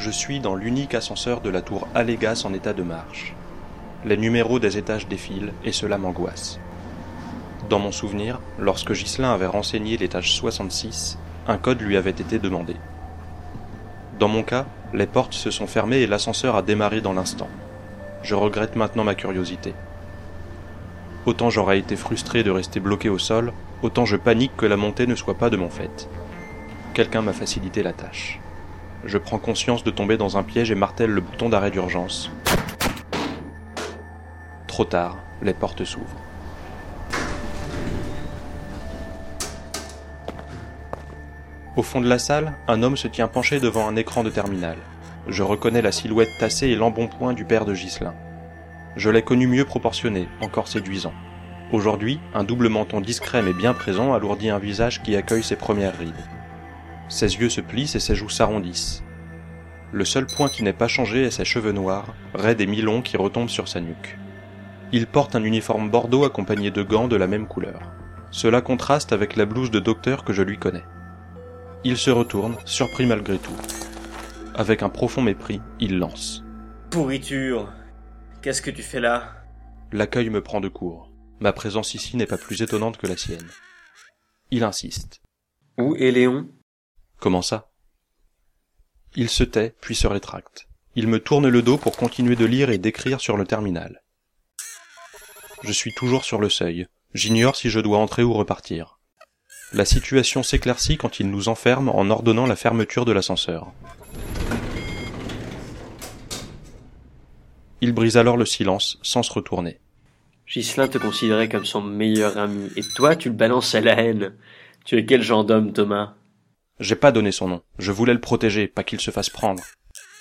Je suis dans l'unique ascenseur de la tour Allégas en état de marche. Les numéros des étages défilent et cela m'angoisse. Dans mon souvenir, lorsque Ghislain avait renseigné l'étage 66, un code lui avait été demandé. Dans mon cas, les portes se sont fermées et l'ascenseur a démarré dans l'instant. Je regrette maintenant ma curiosité. Autant j'aurais été frustré de rester bloqué au sol, autant je panique que la montée ne soit pas de mon fait. Quelqu'un m'a facilité la tâche. Je prends conscience de tomber dans un piège et martèle le bouton d'arrêt d'urgence. Trop tard, les portes s'ouvrent. Au fond de la salle, un homme se tient penché devant un écran de terminal. Je reconnais la silhouette tassée et l'embonpoint du père de Ghislain. Je l'ai connu mieux proportionné, encore séduisant. Aujourd'hui, un double menton discret mais bien présent alourdit un visage qui accueille ses premières rides. Ses yeux se plissent et ses joues s'arrondissent. Le seul point qui n'est pas changé est ses cheveux noirs, raides et mi-longs qui retombent sur sa nuque. Il porte un uniforme bordeaux accompagné de gants de la même couleur. Cela contraste avec la blouse de docteur que je lui connais. Il se retourne, surpris malgré tout. Avec un profond mépris, il lance. Pourriture. Qu'est-ce que tu fais là? L'accueil me prend de court. Ma présence ici n'est pas plus étonnante que la sienne. Il insiste. Où est Léon? Comment ça? Il se tait, puis se rétracte. Il me tourne le dos pour continuer de lire et d'écrire sur le terminal. Je suis toujours sur le seuil. J'ignore si je dois entrer ou repartir. La situation s'éclaircit quand il nous enferme en ordonnant la fermeture de l'ascenseur. Il brise alors le silence sans se retourner. Ghislain te considérait comme son meilleur ami, et toi tu le balances à la haine. Tu es quel genre d'homme, Thomas? J'ai pas donné son nom. Je voulais le protéger, pas qu'il se fasse prendre.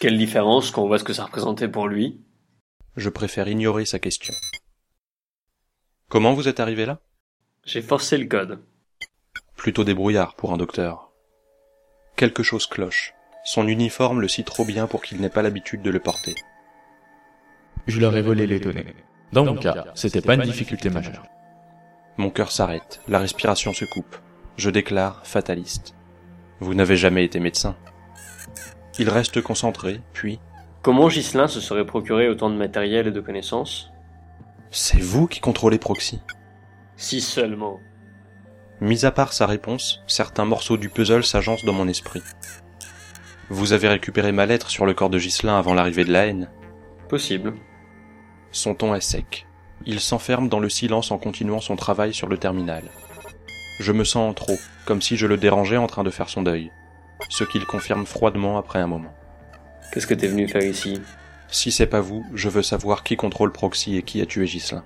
Quelle différence quand on voit ce que ça représentait pour lui? Je préfère ignorer sa question. Comment vous êtes arrivé là? J'ai forcé le code. Plutôt débrouillard pour un docteur. Quelque chose cloche. Son uniforme le cite trop bien pour qu'il n'ait pas l'habitude de le porter. Je leur ai volé les données. Dans mon cas, c'était pas une difficulté majeure. Mon cœur s'arrête, la respiration se coupe. Je déclare fataliste. Vous n'avez jamais été médecin. Il reste concentré, puis Comment Ghislain se serait procuré autant de matériel et de connaissances? C'est vous qui contrôlez Proxy. Si seulement. Mis à part sa réponse, certains morceaux du puzzle s'agencent dans mon esprit. Vous avez récupéré ma lettre sur le corps de Ghislain avant l'arrivée de la haine. Possible. Son ton est sec. Il s'enferme dans le silence en continuant son travail sur le terminal. Je me sens en trop, comme si je le dérangeais en train de faire son deuil. Ce qu'il confirme froidement après un moment. Qu'est-ce que t'es venu faire ici? Si c'est pas vous, je veux savoir qui contrôle Proxy et qui a tué Ghislain.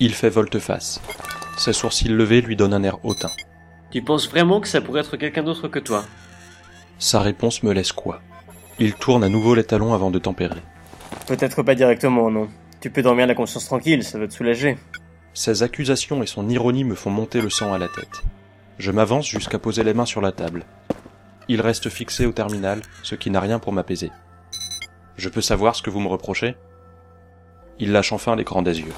Il fait volte-face. Ses sourcils levés lui donnent un air hautain. Tu penses vraiment que ça pourrait être quelqu'un d'autre que toi? Sa réponse me laisse quoi? Il tourne à nouveau les talons avant de tempérer. Peut-être pas directement, non. Tu peux dormir la conscience tranquille, ça va te soulager. Ses accusations et son ironie me font monter le sang à la tête. Je m'avance jusqu'à poser les mains sur la table. Il reste fixé au terminal, ce qui n'a rien pour m'apaiser. Je peux savoir ce que vous me reprochez? Il lâche enfin l'écran des yeux.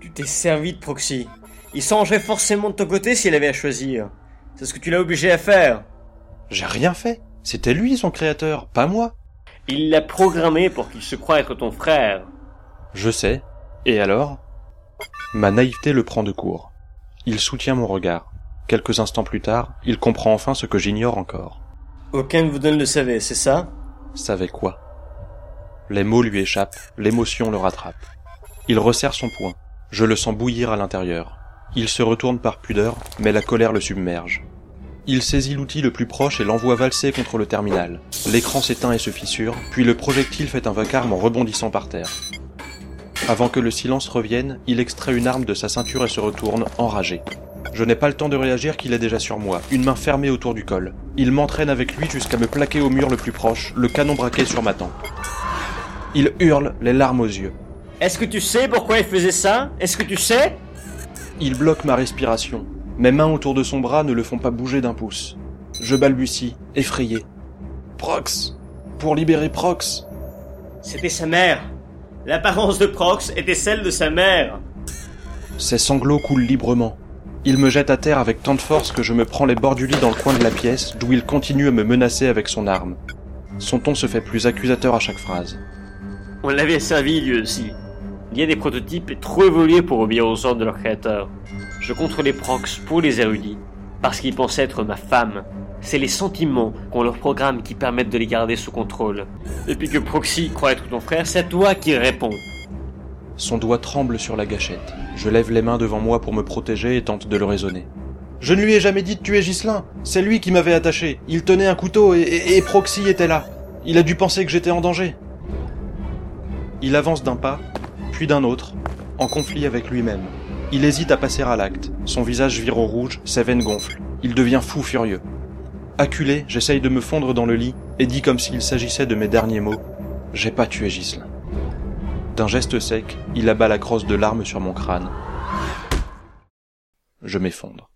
Tu t'es servi de Proxy. Il s'arrangerait forcément de ton côté s'il avait à choisir. C'est ce que tu l'as obligé à faire. J'ai rien fait. C'était lui son créateur, pas moi. Il l'a programmé pour qu'il se croie être ton frère. Je sais. Et alors? Ma naïveté le prend de court. Il soutient mon regard. Quelques instants plus tard, il comprend enfin ce que j'ignore encore. Aucun de vous deux ne le savait, c'est ça? Savait quoi? Les mots lui échappent, l'émotion le rattrape. Il resserre son poing. Je le sens bouillir à l'intérieur. Il se retourne par pudeur, mais la colère le submerge. Il saisit l'outil le plus proche et l'envoie valser contre le terminal. L'écran s'éteint et se fissure, puis le projectile fait un vacarme en rebondissant par terre. Avant que le silence revienne, il extrait une arme de sa ceinture et se retourne, enragé. Je n'ai pas le temps de réagir qu'il est déjà sur moi, une main fermée autour du col. Il m'entraîne avec lui jusqu'à me plaquer au mur le plus proche, le canon braqué sur ma tempe. Il hurle, les larmes aux yeux. Est-ce que tu sais pourquoi il faisait ça? Est-ce que tu sais? Il bloque ma respiration. Mes mains autour de son bras ne le font pas bouger d'un pouce. Je balbutie, effrayé. Prox Pour libérer Prox C'était sa mère. L'apparence de Prox était celle de sa mère. Ses sanglots coulent librement. Il me jette à terre avec tant de force que je me prends les bords du lit dans le coin de la pièce, d'où il continue à me menacer avec son arme. Son ton se fait plus accusateur à chaque phrase. On l'avait servi lui aussi. Il y a des prototypes trop évolués pour obéir aux ordres de leur créateur. Je contre les prox pour les érudits, parce qu'ils pensaient être ma femme. C'est les sentiments qu'on leur programme qui permettent de les garder sous contrôle. Depuis que Proxy croit être ton frère, c'est toi qui réponds. Son doigt tremble sur la gâchette. Je lève les mains devant moi pour me protéger et tente de le raisonner. Je ne lui ai jamais dit de tuer Ghislain. C'est lui qui m'avait attaché. Il tenait un couteau et, et- et Proxy était là. Il a dû penser que j'étais en danger. Il avance d'un pas, puis d'un autre, en conflit avec lui-même. Il hésite à passer à l'acte. Son visage vire au rouge, ses veines gonflent. Il devient fou furieux. Acculé, j'essaye de me fondre dans le lit et dis comme s'il s'agissait de mes derniers mots. J'ai pas tué Ghislain. D'un geste sec, il abat la crosse de larmes sur mon crâne. Je m'effondre.